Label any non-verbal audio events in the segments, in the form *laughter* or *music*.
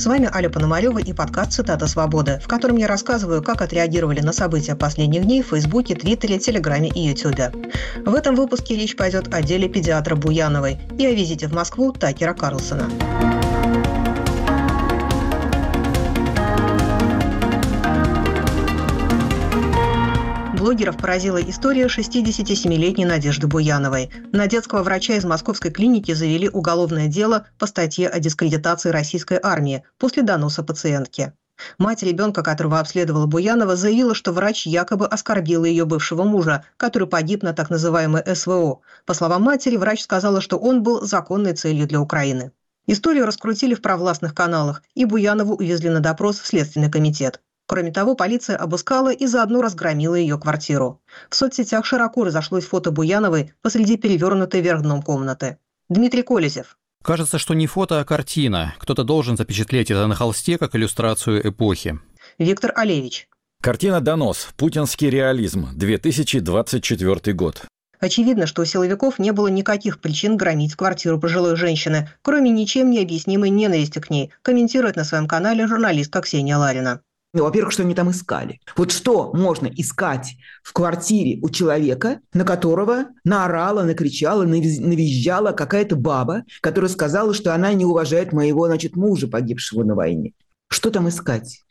С вами Аля Пономарева и подкаст «Цитата свободы», в котором я рассказываю, как отреагировали на события последних дней в Фейсбуке, Твиттере, Телеграме и Ютубе. В этом выпуске речь пойдет о деле педиатра Буяновой и о визите в Москву Такера Карлсона. Блогеров поразила история 67-летней Надежды Буяновой. На детского врача из московской клиники завели уголовное дело по статье о дискредитации российской армии после доноса пациентки. Мать ребенка, которого обследовала Буянова, заявила, что врач якобы оскорбил ее бывшего мужа, который погиб на так называемой СВО. По словам матери, врач сказала, что он был законной целью для Украины. Историю раскрутили в провластных каналах, и Буянову увезли на допрос в Следственный комитет. Кроме того, полиция обыскала и заодно разгромила ее квартиру. В соцсетях широко разошлось фото Буяновой посреди перевернутой вверх дном комнаты. Дмитрий Колезев. Кажется, что не фото, а картина. Кто-то должен запечатлеть это на холсте как иллюстрацию эпохи. Виктор Олевич. Картина «Донос. Путинский реализм. 2024 год». Очевидно, что у силовиков не было никаких причин громить квартиру пожилой женщины, кроме ничем не объяснимой ненависти к ней, комментирует на своем канале журналистка Ксения Ларина. Ну, во-первых, что они там искали? Вот что можно искать в квартире у человека, на которого наорала, накричала, навизжала какая-то баба, которая сказала, что она не уважает моего, значит, мужа, погибшего на войне. Что там искать?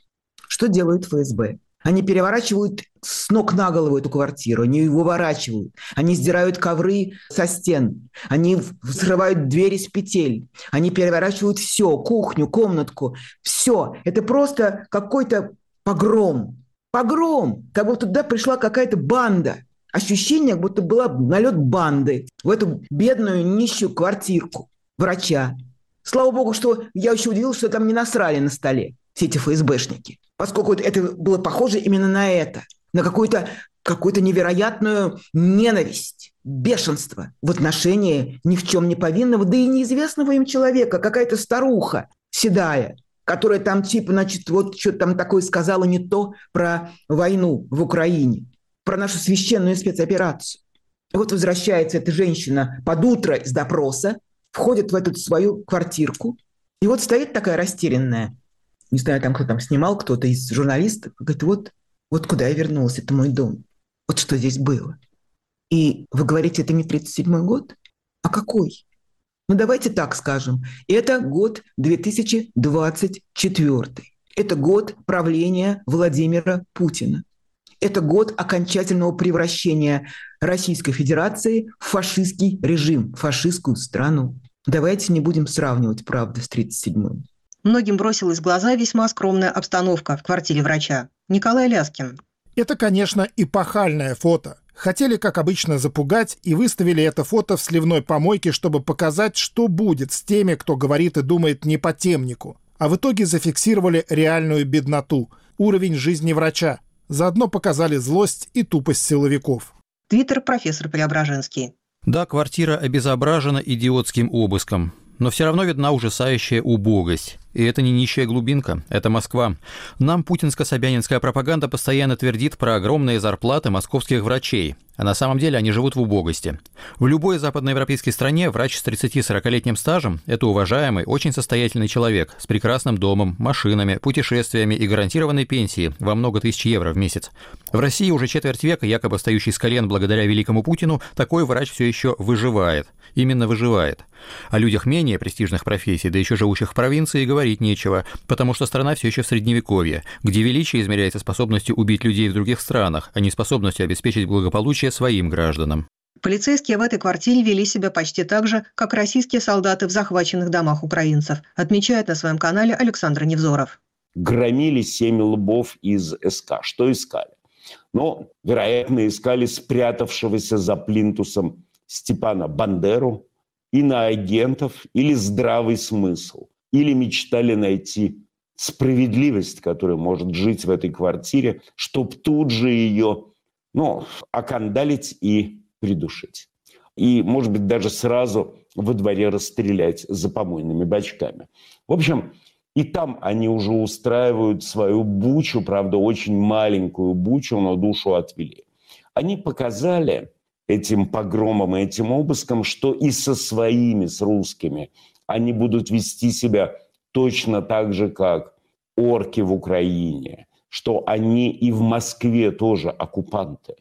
Что делают ФСБ? Они переворачивают с ног на голову эту квартиру, они выворачивают, они сдирают ковры со стен, они взрывают двери с петель, они переворачивают все, кухню, комнатку, все. Это просто какой-то погром. Погром, как будто туда пришла какая-то банда. Ощущение, как будто была налет банды в эту бедную нищую квартирку врача. Слава богу, что я еще удивилась, что там не насрали на столе все эти ФСБшники поскольку это было похоже именно на это, на какую-то какую-то невероятную ненависть, бешенство в отношении ни в чем не повинного, да и неизвестного им человека, какая-то старуха седая, которая там типа, значит, вот что-то там такое сказала не то про войну в Украине, про нашу священную спецоперацию. И вот возвращается эта женщина под утро из допроса, входит в эту свою квартирку, и вот стоит такая растерянная, не знаю, там кто там снимал, кто-то из журналистов, говорит, вот, вот куда я вернулась, это мой дом. Вот что здесь было. И вы говорите, это не 37 год? А какой? Ну, давайте так скажем. Это год 2024. Это год правления Владимира Путина. Это год окончательного превращения Российской Федерации в фашистский режим, в фашистскую страну. Давайте не будем сравнивать, правда, с 37-м. Многим бросилась в глаза весьма скромная обстановка в квартире врача. Николай Ляскин. Это, конечно, эпохальное фото. Хотели, как обычно, запугать и выставили это фото в сливной помойке, чтобы показать, что будет с теми, кто говорит и думает не по темнику. А в итоге зафиксировали реальную бедноту, уровень жизни врача. Заодно показали злость и тупость силовиков. Твиттер профессор Преображенский. Да, квартира обезображена идиотским обыском. Но все равно видна ужасающая убогость. И это не нищая глубинка, это Москва. Нам путинско-собянинская пропаганда постоянно твердит про огромные зарплаты московских врачей. А на самом деле они живут в убогости. В любой западноевропейской стране врач с 30-40-летним стажем – это уважаемый, очень состоятельный человек с прекрасным домом, машинами, путешествиями и гарантированной пенсией во много тысяч евро в месяц. В России уже четверть века, якобы встающий с колен благодаря великому Путину, такой врач все еще выживает. Именно выживает. О людях менее престижных профессий, да еще живущих в провинции, говорить нечего, потому что страна все еще в средневековье, где величие измеряется способностью убить людей в других странах, а не способностью обеспечить благополучие своим гражданам. Полицейские в этой квартире вели себя почти так же, как российские солдаты в захваченных домах украинцев, отмечает на своем канале Александр Невзоров. Громили семь лбов из СК. Что искали? Ну, вероятно, искали спрятавшегося за плинтусом Степана Бандеру, иноагентов или здравый смысл или мечтали найти справедливость, которая может жить в этой квартире, чтобы тут же ее ну, окандалить и придушить. И, может быть, даже сразу во дворе расстрелять за помойными бачками. В общем, и там они уже устраивают свою бучу, правда, очень маленькую бучу, но душу отвели. Они показали этим погромом и этим обыском, что и со своими, с русскими, они будут вести себя точно так же, как орки в Украине, что они и в Москве тоже оккупанты.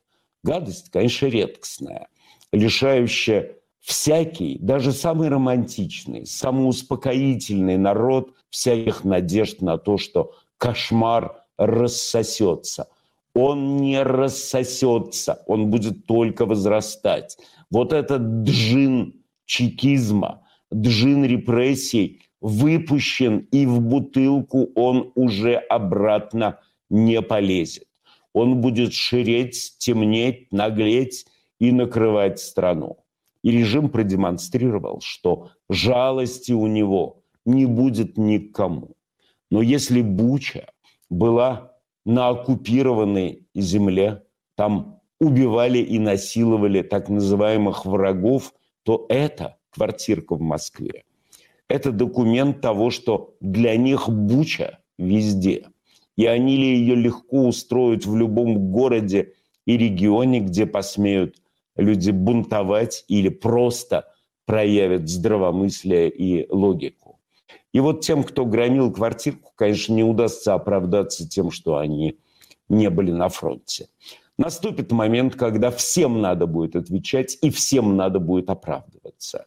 Гадость, конечно, редкостная, лишающая всякий, даже самый романтичный, самоуспокоительный народ всяких надежд на то, что кошмар рассосется. Он не рассосется, он будет только возрастать. Вот этот джин чекизма, джин репрессий выпущен, и в бутылку он уже обратно не полезет. Он будет ширеть, темнеть, наглеть и накрывать страну. И режим продемонстрировал, что жалости у него не будет никому. Но если Буча была на оккупированной земле, там убивали и насиловали так называемых врагов, то это квартирка в Москве. Это документ того, что для них Буча везде. И они ли ее легко устроят в любом городе и регионе, где посмеют люди бунтовать или просто проявят здравомыслие и логику. И вот тем, кто громил квартирку, конечно, не удастся оправдаться тем, что они не были на фронте. Наступит момент, когда всем надо будет отвечать и всем надо будет оправдываться.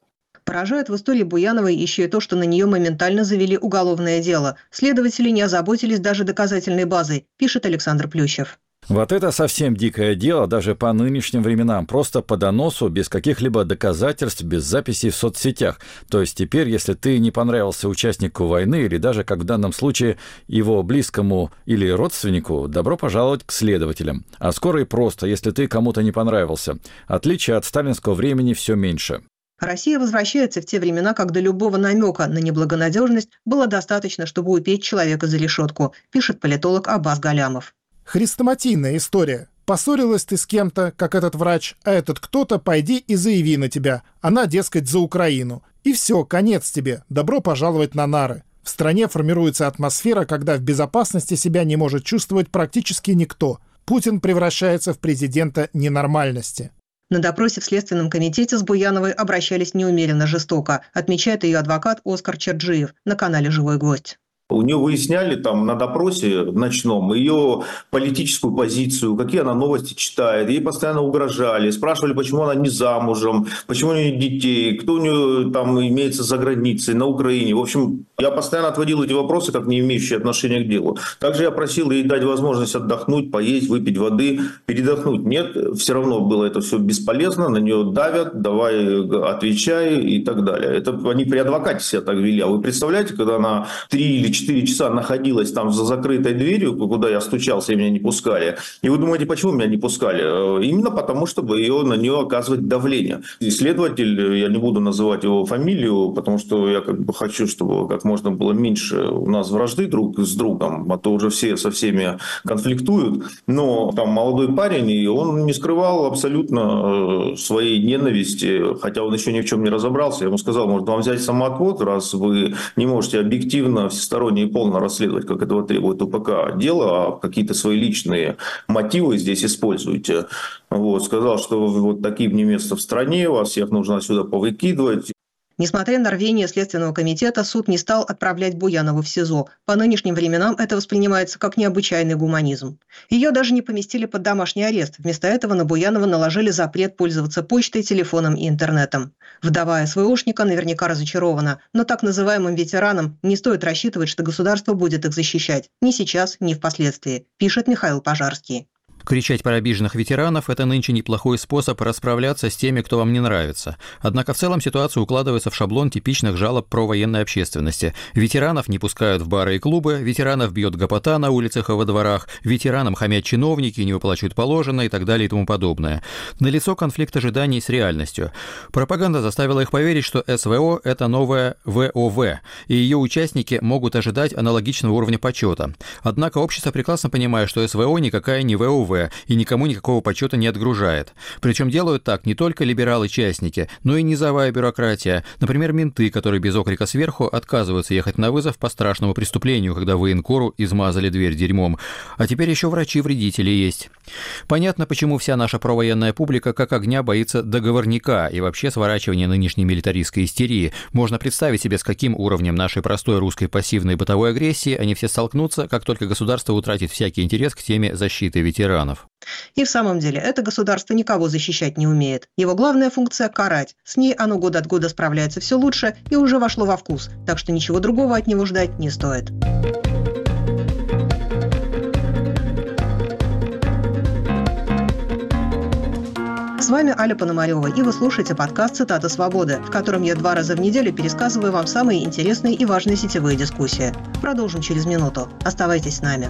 Поражает в истории Буяновой еще и то, что на нее моментально завели уголовное дело. Следователи не озаботились даже доказательной базой, пишет Александр Плющев. Вот это совсем дикое дело даже по нынешним временам. Просто по доносу, без каких-либо доказательств, без записей в соцсетях. То есть теперь, если ты не понравился участнику войны или даже, как в данном случае, его близкому или родственнику, добро пожаловать к следователям. А скоро и просто, если ты кому-то не понравился. Отличие от сталинского времени все меньше. Россия возвращается в те времена, когда любого намека на неблагонадежность было достаточно, чтобы упеть человека за решетку, пишет политолог Аббас Галямов. Хрестоматийная история. Поссорилась ты с кем-то, как этот врач, а этот кто-то пойди и заяви на тебя. Она, дескать, за Украину. И все, конец тебе. Добро пожаловать на нары. В стране формируется атмосфера, когда в безопасности себя не может чувствовать практически никто. Путин превращается в президента ненормальности. На допросе в Следственном комитете с Буяновой обращались неумеренно жестоко, отмечает ее адвокат Оскар Черджиев на канале «Живой гвоздь». У нее выясняли там на допросе ночном ее политическую позицию, какие она новости читает. Ей постоянно угрожали, спрашивали, почему она не замужем, почему у нее детей, кто у нее там имеется за границей, на Украине. В общем, я постоянно отводил эти вопросы, как не имеющие отношения к делу. Также я просил ей дать возможность отдохнуть, поесть, выпить воды, передохнуть. Нет, все равно было это все бесполезно, на нее давят, давай отвечай и так далее. Это они при адвокате себя так вели. А вы представляете, когда она три или 4 часа находилась там за закрытой дверью, куда я стучался и меня не пускали. И вы думаете, почему меня не пускали? Э, именно потому, чтобы ее, на нее оказывать давление. Исследователь, я не буду называть его фамилию, потому что я как бы хочу, чтобы как можно было меньше у нас вражды друг с другом, а то уже все со всеми конфликтуют. Но там молодой парень, и он не скрывал абсолютно э, своей ненависти, хотя он еще ни в чем не разобрался. Я ему сказал, может вам взять самоотвод, раз вы не можете объективно, всесторонне и полно расследовать, как этого требует УПК, дело, а какие-то свои личные мотивы здесь используете. Вот, сказал, что вот таким не место в стране, вас всех нужно отсюда повыкидывать. Несмотря на рвение Следственного комитета, суд не стал отправлять Буянову в СИЗО. По нынешним временам это воспринимается как необычайный гуманизм. Ее даже не поместили под домашний арест. Вместо этого на Буянова наложили запрет пользоваться почтой, телефоном и интернетом. Вдова СВОшника наверняка разочарована, но так называемым ветеранам не стоит рассчитывать, что государство будет их защищать. Ни сейчас, ни впоследствии, пишет Михаил Пожарский. Кричать про обиженных ветеранов – это нынче неплохой способ расправляться с теми, кто вам не нравится. Однако в целом ситуация укладывается в шаблон типичных жалоб про военной общественности. Ветеранов не пускают в бары и клубы, ветеранов бьет гопота на улицах и во дворах, ветеранам хамят чиновники, не выплачивают положенное и так далее и тому подобное. Налицо конфликт ожиданий с реальностью. Пропаганда заставила их поверить, что СВО – это новая ВОВ, и ее участники могут ожидать аналогичного уровня почета. Однако общество прекрасно понимает, что СВО никакая не ВОВ, новое и никому никакого почета не отгружает. Причем делают так не только либералы-частники, но и низовая бюрократия. Например, менты, которые без окрика сверху отказываются ехать на вызов по страшному преступлению, когда военкору измазали дверь дерьмом. А теперь еще врачи-вредители есть. Понятно, почему вся наша провоенная публика как огня боится договорника и вообще сворачивания нынешней милитаристской истерии. Можно представить себе, с каким уровнем нашей простой русской пассивной бытовой агрессии они все столкнутся, как только государство утратит всякий интерес к теме защиты ветеранов. И в самом деле, это государство никого защищать не умеет. Его главная функция – карать. С ней оно год от года справляется все лучше и уже вошло во вкус, так что ничего другого от него ждать не стоит. С вами Аля Пономарева, и вы слушаете подкаст «Цитата свободы», в котором я два раза в неделю пересказываю вам самые интересные и важные сетевые дискуссии. Продолжим через минуту. Оставайтесь с нами.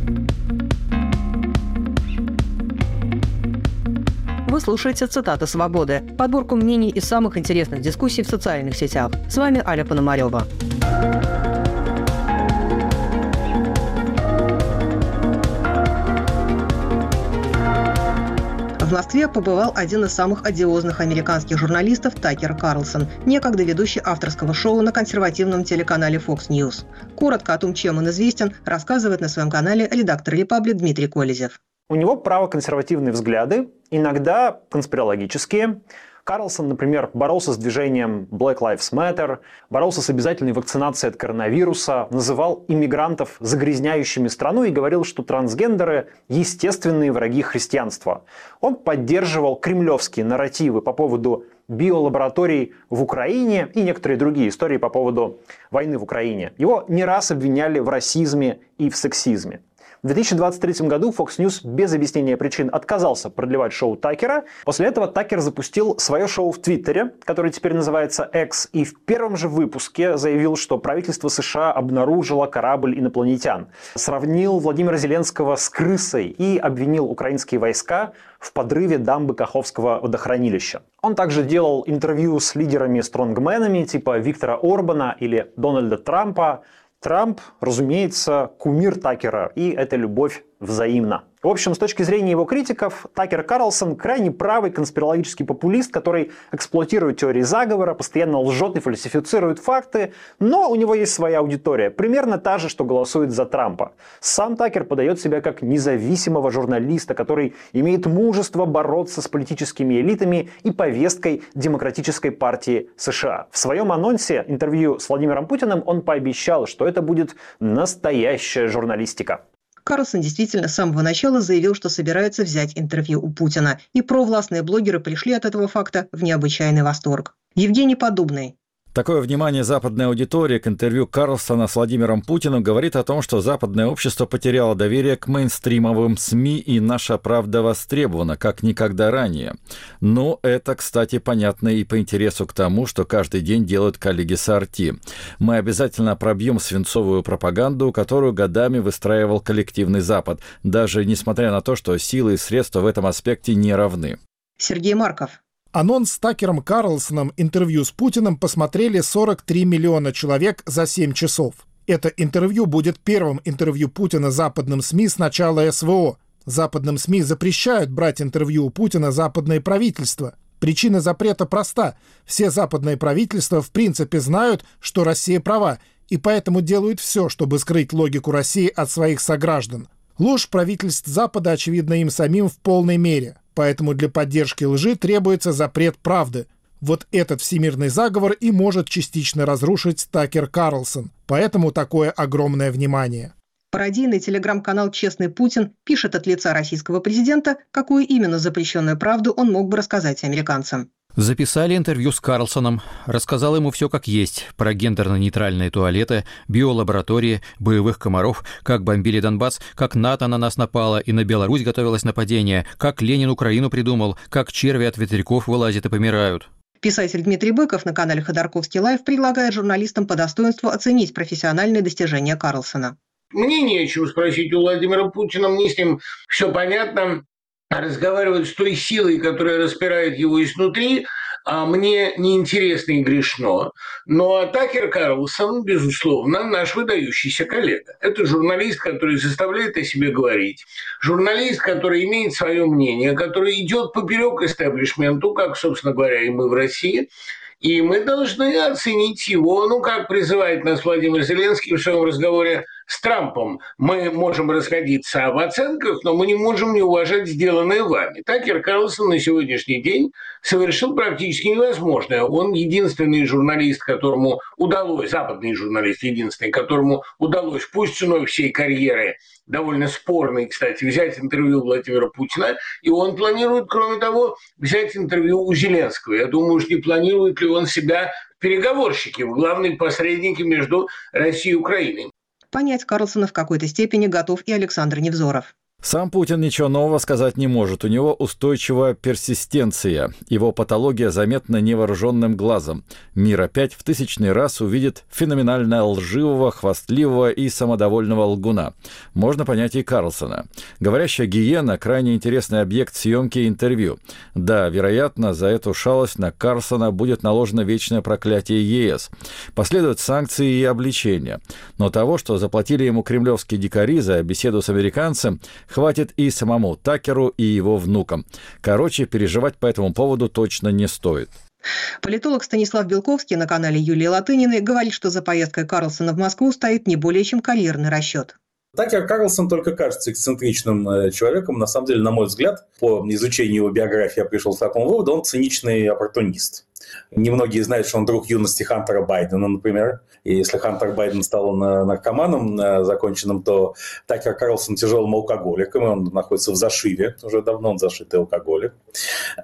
слушаете «Цитаты свободы» – подборку мнений из самых интересных дискуссий в социальных сетях. С вами Аля Пономарева. В Москве побывал один из самых одиозных американских журналистов Такер Карлсон, некогда ведущий авторского шоу на консервативном телеканале Fox News. Коротко о том, чем он известен, рассказывает на своем канале редактор «Репаблик» Дмитрий Колезев. У него правоконсервативные взгляды, иногда конспирологические. Карлсон, например, боролся с движением Black Lives Matter, боролся с обязательной вакцинацией от коронавируса, называл иммигрантов загрязняющими страну и говорил, что трансгендеры – естественные враги христианства. Он поддерживал кремлевские нарративы по поводу биолабораторий в Украине и некоторые другие истории по поводу войны в Украине. Его не раз обвиняли в расизме и в сексизме. В 2023 году Fox News без объяснения причин отказался продлевать шоу Такера. После этого Такер запустил свое шоу в Твиттере, которое теперь называется X, и в первом же выпуске заявил, что правительство США обнаружило корабль инопланетян. Сравнил Владимира Зеленского с крысой и обвинил украинские войска в подрыве дамбы Каховского водохранилища. Он также делал интервью с лидерами-стронгменами типа Виктора Орбана или Дональда Трампа, Трамп, разумеется, кумир Такера, и эта любовь взаимна. В общем, с точки зрения его критиков, Такер Карлсон крайне правый конспирологический популист, который эксплуатирует теории заговора, постоянно лжет и фальсифицирует факты, но у него есть своя аудитория, примерно та же, что голосует за Трампа. Сам Такер подает себя как независимого журналиста, который имеет мужество бороться с политическими элитами и повесткой Демократической партии США. В своем анонсе интервью с Владимиром Путиным он пообещал, что это будет настоящая журналистика. Карлсон действительно с самого начала заявил, что собирается взять интервью у Путина, и провластные блогеры пришли от этого факта в необычайный восторг. Евгений Подобный, Такое внимание западной аудитории к интервью Карлсона с Владимиром Путиным говорит о том, что западное общество потеряло доверие к мейнстримовым СМИ и наша правда востребована, как никогда ранее. Но это, кстати, понятно и по интересу к тому, что каждый день делают коллеги Сарти. Мы обязательно пробьем свинцовую пропаганду, которую годами выстраивал коллективный Запад, даже несмотря на то, что силы и средства в этом аспекте не равны. Сергей Марков. Анонс с Такером Карлсоном интервью с Путиным посмотрели 43 миллиона человек за 7 часов. Это интервью будет первым интервью Путина западным СМИ с начала СВО. Западным СМИ запрещают брать интервью у Путина западное правительство. Причина запрета проста. Все западные правительства в принципе знают, что Россия права, и поэтому делают все, чтобы скрыть логику России от своих сограждан. Ложь правительств Запада очевидна им самим в полной мере. Поэтому для поддержки лжи требуется запрет правды. Вот этот всемирный заговор и может частично разрушить Такер Карлсон. Поэтому такое огромное внимание. Пародийный телеграм-канал «Честный Путин» пишет от лица российского президента, какую именно запрещенную правду он мог бы рассказать американцам. Записали интервью с Карлсоном, рассказал ему все как есть, про гендерно-нейтральные туалеты, биолаборатории, боевых комаров, как бомбили Донбасс, как НАТО на нас напало и на Беларусь готовилось нападение, как Ленин Украину придумал, как черви от ветряков вылазят и помирают. Писатель Дмитрий Быков на канале Ходорковский Live предлагает журналистам по достоинству оценить профессиональные достижения Карлсона. Мне нечего спросить у Владимира Путина, мне с ним все понятно разговаривать с той силой, которая распирает его изнутри, а мне неинтересно и грешно. Но Такер Карлсон, безусловно, наш выдающийся коллега. Это журналист, который заставляет о себе говорить. Журналист, который имеет свое мнение, который идет поперек истеблишменту, как, собственно говоря, и мы в России. И мы должны оценить его, ну, как призывает нас Владимир Зеленский в своем разговоре с Трампом мы можем расходиться в оценках, но мы не можем не уважать сделанное вами. Такер Карлсон на сегодняшний день совершил практически невозможное. Он единственный журналист, которому удалось, западный журналист единственный, которому удалось, пусть ценой всей карьеры, довольно спорный, кстати, взять интервью Владимира Путина, и он планирует, кроме того, взять интервью у Зеленского. Я думаю, что не планирует ли он себя в главные посредники между Россией и Украиной. Понять Карлсона в какой-то степени готов и Александр Невзоров. Сам Путин ничего нового сказать не может. У него устойчивая персистенция. Его патология заметна невооруженным глазом. Мир опять в тысячный раз увидит феноменально лживого, хвастливого и самодовольного лгуна. Можно понять и Карлсона. Говорящая гиена – крайне интересный объект съемки и интервью. Да, вероятно, за эту шалость на Карлсона будет наложено вечное проклятие ЕС. Последуют санкции и обличения. Но того, что заплатили ему кремлевские дикари за беседу с американцем – Хватит и самому Такеру, и его внукам. Короче, переживать по этому поводу точно не стоит. Политолог Станислав Белковский на канале Юлии Латыниной говорит, что за поездкой Карлсона в Москву стоит не более чем карьерный расчет. Такер Карлсон только кажется эксцентричным э, человеком. На самом деле, на мой взгляд, по изучению его биографии я пришел к такому выводу, он циничный оппортунист. Немногие знают, что он друг юности Хантера Байдена, например. И если Хантер Байден стал наркоманом законченным, то Такер Карлсон тяжелым алкоголиком, и он находится в зашиве. Уже давно он зашитый алкоголик.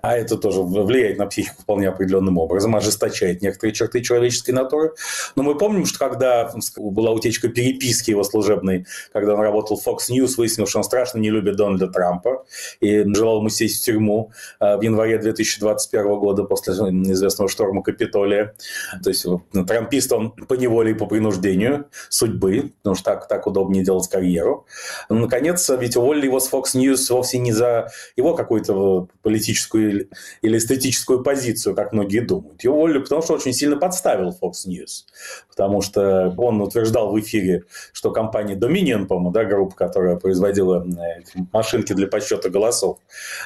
А это тоже влияет на психику вполне определенным образом, ожесточает некоторые черты человеческой натуры. Но мы помним, что когда была утечка переписки его служебной, когда он работал в Fox News, выяснилось, что он страшно не любит Дональда Трампа и желал ему сесть в тюрьму а, в январе 2021 года после известного шторма Капитолия. То есть ну, трампист он по неволе и по принуждению судьбы, потому что так, так удобнее делать карьеру. Но, наконец, ведь уволили его с Fox News вовсе не за его какую-то политическую или эстетическую позицию, как многие думают. Его уволили, потому что очень сильно подставил Fox News. Потому что он утверждал в эфире, что компания Dominion, по-моему, да, группа, которая производила машинки для подсчета голосов,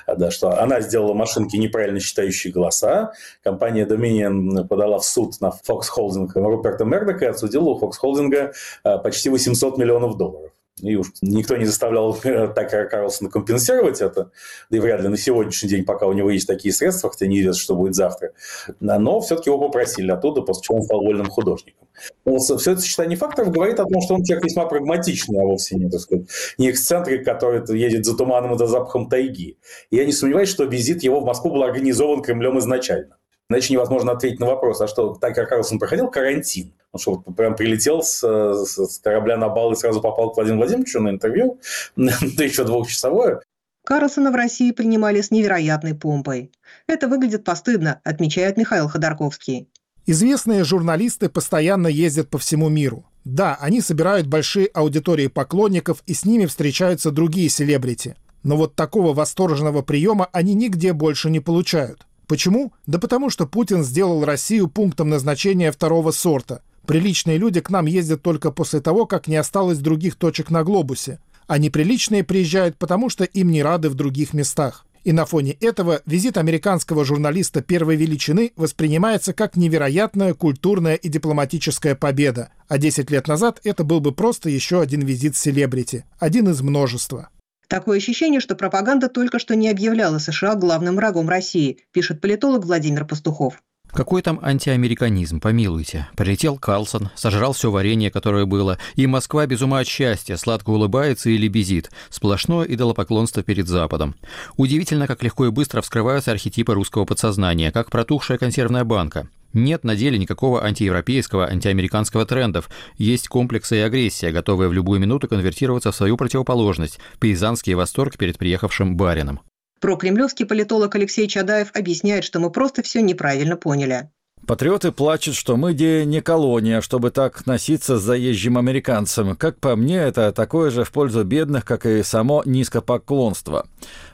да, что она сделала машинки, неправильно считающие голоса. Компания Dominion подала в суд на Fox Holding Руперта Мердока и отсудила у Fox Holding э, почти 800 миллионов долларов. И уж никто не заставлял Такера Карлсона компенсировать это, да и вряд ли на сегодняшний день, пока у него есть такие средства, хотя неизвестно, что будет завтра. Но все-таки его попросили оттуда, после чего он стал вольным художником. Но все это сочетание факторов говорит о том, что он человек весьма прагматичный, а вовсе не, так сказать, не эксцентрик, который едет за туманом и за запахом тайги. И я не сомневаюсь, что визит его в Москву был организован Кремлем изначально. Иначе невозможно ответить на вопрос, а что, Такер Карлсон проходил карантин? Он что, прям прилетел с, с корабля на бал и сразу попал к Владимиру Владимировичу на интервью, *laughs* да еще двухчасовое? Карлсона в России принимали с невероятной помпой. Это выглядит постыдно, отмечает Михаил Ходорковский. Известные журналисты постоянно ездят по всему миру. Да, они собирают большие аудитории поклонников, и с ними встречаются другие селебрити. Но вот такого восторженного приема они нигде больше не получают. Почему? Да потому что Путин сделал Россию пунктом назначения второго сорта. Приличные люди к нам ездят только после того, как не осталось других точек на глобусе. А неприличные приезжают потому, что им не рады в других местах. И на фоне этого визит американского журналиста первой величины воспринимается как невероятная культурная и дипломатическая победа. А 10 лет назад это был бы просто еще один визит селебрити. Один из множества. Такое ощущение, что пропаганда только что не объявляла США главным врагом России, пишет политолог Владимир Пастухов. Какой там антиамериканизм, помилуйте. Прилетел Карлсон, сожрал все варенье, которое было, и Москва без ума от счастья, сладко улыбается и лебезит. Сплошное идолопоклонство перед Западом. Удивительно, как легко и быстро вскрываются архетипы русского подсознания, как протухшая консервная банка. Нет на деле никакого антиевропейского, антиамериканского трендов. Есть комплексы и агрессия, готовые в любую минуту конвертироваться в свою противоположность, пейзанский восторг перед приехавшим барином. Прокремлевский политолог Алексей Чадаев объясняет, что мы просто все неправильно поняли. Патриоты плачут, что мы где не колония, чтобы так носиться с заезжим американцем. Как по мне, это такое же в пользу бедных, как и само низкопоклонство.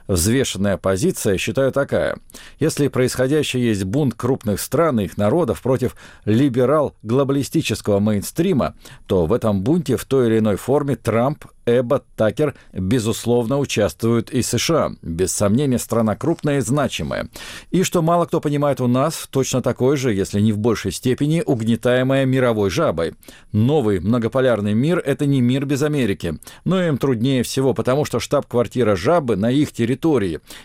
Взвешенная позиция, считаю, такая. Если происходящее есть бунт крупных стран и их народов против либерал-глобалистического мейнстрима, то в этом бунте в той или иной форме Трамп Эббот, Такер, безусловно, участвуют и США. Без сомнения, страна крупная и значимая. И что мало кто понимает у нас, точно такой же, если не в большей степени, угнетаемая мировой жабой. Новый многополярный мир – это не мир без Америки. Но им труднее всего, потому что штаб-квартира жабы на их территории.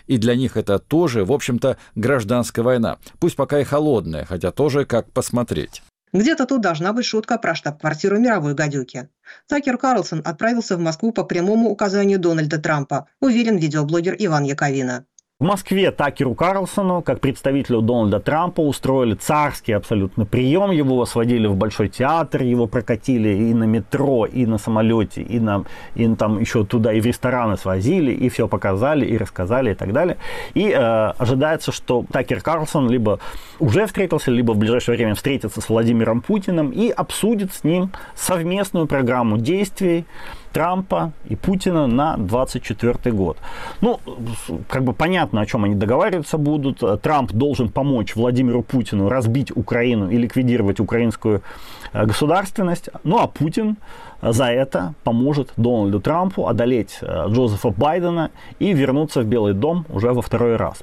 И для них это тоже, в общем-то, гражданская война. Пусть пока и холодная, хотя тоже как посмотреть. Где-то тут должна быть шутка про штаб-квартиру мировой гадюки. Такер Карлсон отправился в Москву по прямому указанию Дональда Трампа, уверен видеоблогер Иван Яковина. В Москве Такеру Карлсону, как представителю Дональда Трампа, устроили царский абсолютно прием. Его сводили в Большой театр, его прокатили и на метро, и на самолете, и, на, и там еще туда и в рестораны свозили, и все показали, и рассказали, и так далее. И э, ожидается, что Такер Карлсон либо уже встретился, либо в ближайшее время встретится с Владимиром Путиным и обсудит с ним совместную программу действий, Трампа и Путина на 2024 год. Ну, как бы понятно, о чем они договариваться будут. Трамп должен помочь Владимиру Путину разбить Украину и ликвидировать украинскую э, государственность. Ну, а Путин за это поможет Дональду Трампу одолеть э, Джозефа Байдена и вернуться в Белый дом уже во второй раз.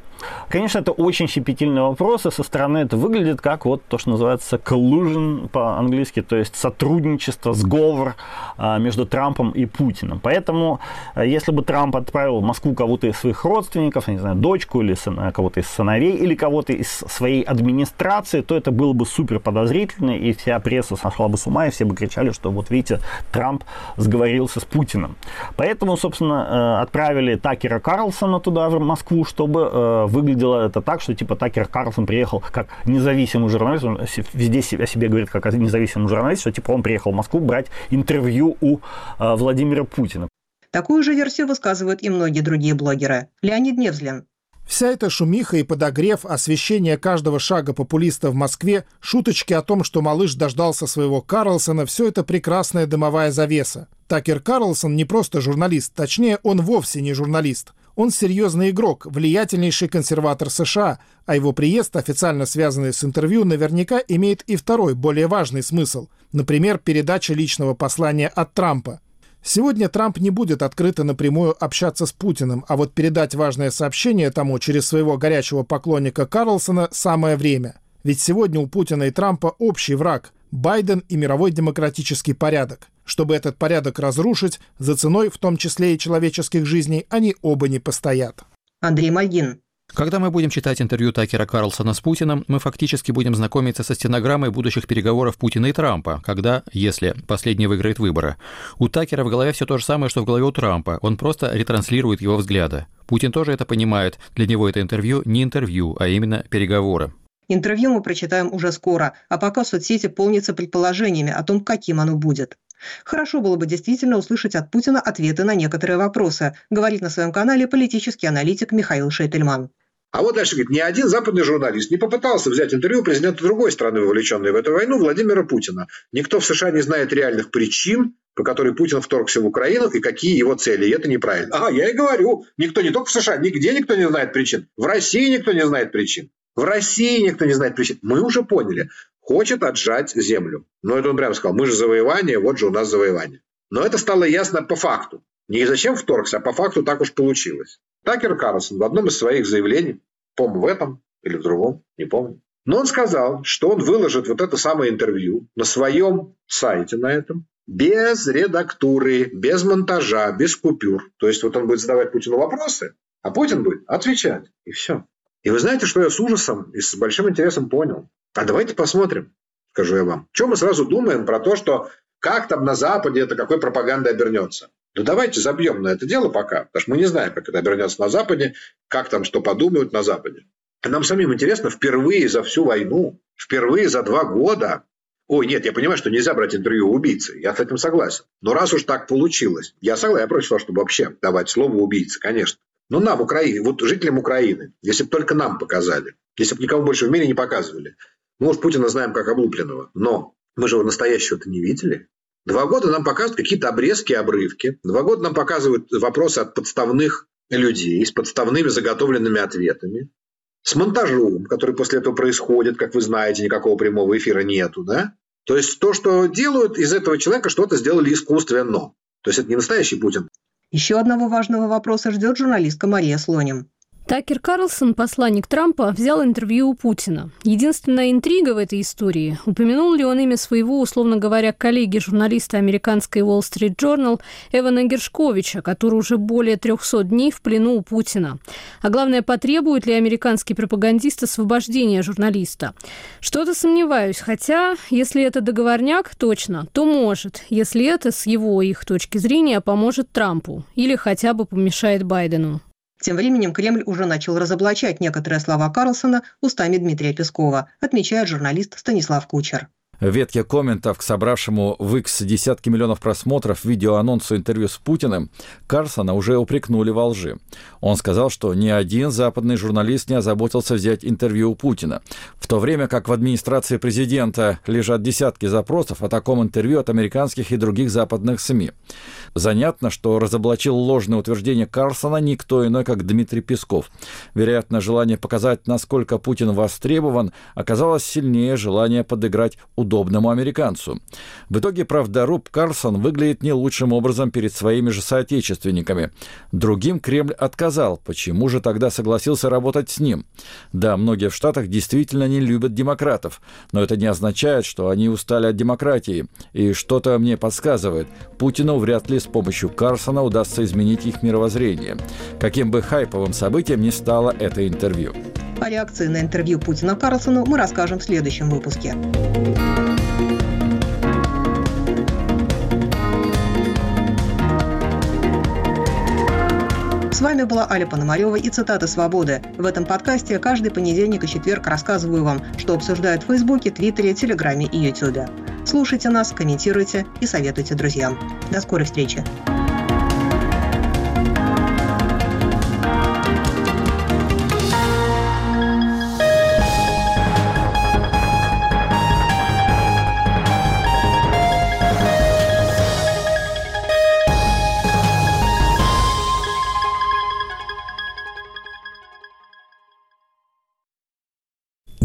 Конечно, это очень щепетильный вопрос, и со стороны это выглядит как вот то, что называется collusion по-английски, то есть сотрудничество, сговор э, между Трампом и Путиным. Поэтому, э, если бы Трамп отправил в Москву кого-то из своих родственников, не знаю, дочку или кого-то из сыновей, или кого-то из своей администрации, то это было бы супер подозрительно, и вся пресса сошла бы с ума, и все бы кричали, что вот видите, Трамп сговорился с Путиным. Поэтому, собственно, э, отправили Такера Карлсона туда, в Москву, чтобы э, выглядело это так, что типа Такер Карлсон приехал как независимый журналист, он везде о себе говорит как независимый журналист, что типа он приехал в Москву брать интервью у э, Владимира Путина. Такую же версию высказывают и многие другие блогеры. Леонид Невзлин, Вся эта шумиха и подогрев, освещение каждого шага популиста в Москве, шуточки о том, что малыш дождался своего Карлсона – все это прекрасная дымовая завеса. Такер Карлсон не просто журналист, точнее, он вовсе не журналист. Он серьезный игрок, влиятельнейший консерватор США, а его приезд, официально связанный с интервью, наверняка имеет и второй, более важный смысл. Например, передача личного послания от Трампа. Сегодня Трамп не будет открыто напрямую общаться с Путиным, а вот передать важное сообщение тому через своего горячего поклонника Карлсона самое время. Ведь сегодня у Путина и Трампа общий враг – Байден и мировой демократический порядок. Чтобы этот порядок разрушить, за ценой, в том числе и человеческих жизней, они оба не постоят. Андрей Мальгин, когда мы будем читать интервью Такера Карлсона с Путиным, мы фактически будем знакомиться со стенограммой будущих переговоров Путина и Трампа, когда, если последний выиграет выборы. У Такера в голове все то же самое, что в голове у Трампа. Он просто ретранслирует его взгляды. Путин тоже это понимает. Для него это интервью не интервью, а именно переговоры. Интервью мы прочитаем уже скоро, а пока соцсети полнятся предположениями о том, каким оно будет. Хорошо было бы действительно услышать от Путина ответы на некоторые вопросы, говорит на своем канале политический аналитик Михаил Шейтельман. А вот дальше говорит, ни один западный журналист не попытался взять интервью президента другой страны, вовлеченной в эту войну, Владимира Путина. Никто в США не знает реальных причин, по которой Путин вторгся в Украину и какие его цели. И это неправильно. Ага, я и говорю, никто не только в США, нигде никто не знает причин. В России никто не знает причин. В России никто не знает причин. Мы уже поняли. Хочет отжать землю. Но это он прямо сказал, мы же завоевание, вот же у нас завоевание. Но это стало ясно по факту. Не зачем вторгся, а по факту так уж получилось. Такер Карлсон в одном из своих заявлений, помню в этом или в другом, не помню, но он сказал, что он выложит вот это самое интервью на своем сайте на этом, без редактуры, без монтажа, без купюр. То есть вот он будет задавать Путину вопросы, а Путин будет отвечать. И все. И вы знаете, что я с ужасом и с большим интересом понял? А давайте посмотрим, скажу я вам. Чем мы сразу думаем про то, что как там на Западе это какой пропагандой обернется? Ну, давайте забьем на это дело пока, потому что мы не знаем, как это обернется на Западе, как там что подумают на Западе. Нам самим интересно, впервые за всю войну, впервые за два года Ой, нет, я понимаю, что нельзя брать интервью у убийцы. Я с этим согласен. Но раз уж так получилось, я согласен, я того, чтобы вообще давать слово убийце, конечно. Но нам, Украине, вот жителям Украины, если бы только нам показали, если бы никому больше в мире не показывали, мы уж Путина знаем как облупленного, но мы же его настоящего-то не видели. Два года нам показывают какие-то обрезки, обрывки. Два года нам показывают вопросы от подставных людей с подставными заготовленными ответами. С монтажом, который после этого происходит, как вы знаете, никакого прямого эфира нету, да? То есть то, что делают из этого человека, что-то сделали искусственно. То есть это не настоящий Путин. Еще одного важного вопроса ждет журналистка Мария Слоним. Такер Карлсон, посланник Трампа, взял интервью у Путина. Единственная интрига в этой истории – упомянул ли он имя своего, условно говоря, коллеги-журналиста американской Wall Street Journal Эвана Гершковича, который уже более 300 дней в плену у Путина. А главное, потребует ли американский пропагандист освобождения журналиста. Что-то сомневаюсь, хотя, если это договорняк, точно, то может, если это, с его их точки зрения, поможет Трампу или хотя бы помешает Байдену. Тем временем Кремль уже начал разоблачать некоторые слова Карлсона устами Дмитрия Пескова, отмечает журналист Станислав Кучер. Ветке комментов к собравшему в X десятки миллионов просмотров видеоанонсу интервью с Путиным Карсона уже упрекнули во лжи. Он сказал, что ни один западный журналист не озаботился взять интервью у Путина, в то время как в администрации президента лежат десятки запросов о таком интервью от американских и других западных СМИ. Занятно, что разоблачил ложное утверждение Карсона никто иной, как Дмитрий Песков. Вероятно, желание показать, насколько Путин востребован, оказалось сильнее желания подыграть удобно удобному американцу. В итоге правдоруб Карсон выглядит не лучшим образом перед своими же соотечественниками. Другим Кремль отказал. Почему же тогда согласился работать с ним? Да, многие в Штатах действительно не любят демократов, но это не означает, что они устали от демократии. И что-то мне подсказывает, Путину вряд ли с помощью Карсона удастся изменить их мировоззрение. Каким бы хайповым событием ни стало это интервью. О реакции на интервью Путина Карлсону мы расскажем в следующем выпуске. С вами была Аля Пономарева и цитаты «Свободы». В этом подкасте каждый понедельник и четверг рассказываю вам, что обсуждают в Фейсбуке, Твиттере, Телеграме и Ютубе. Слушайте нас, комментируйте и советуйте друзьям. До скорой встречи!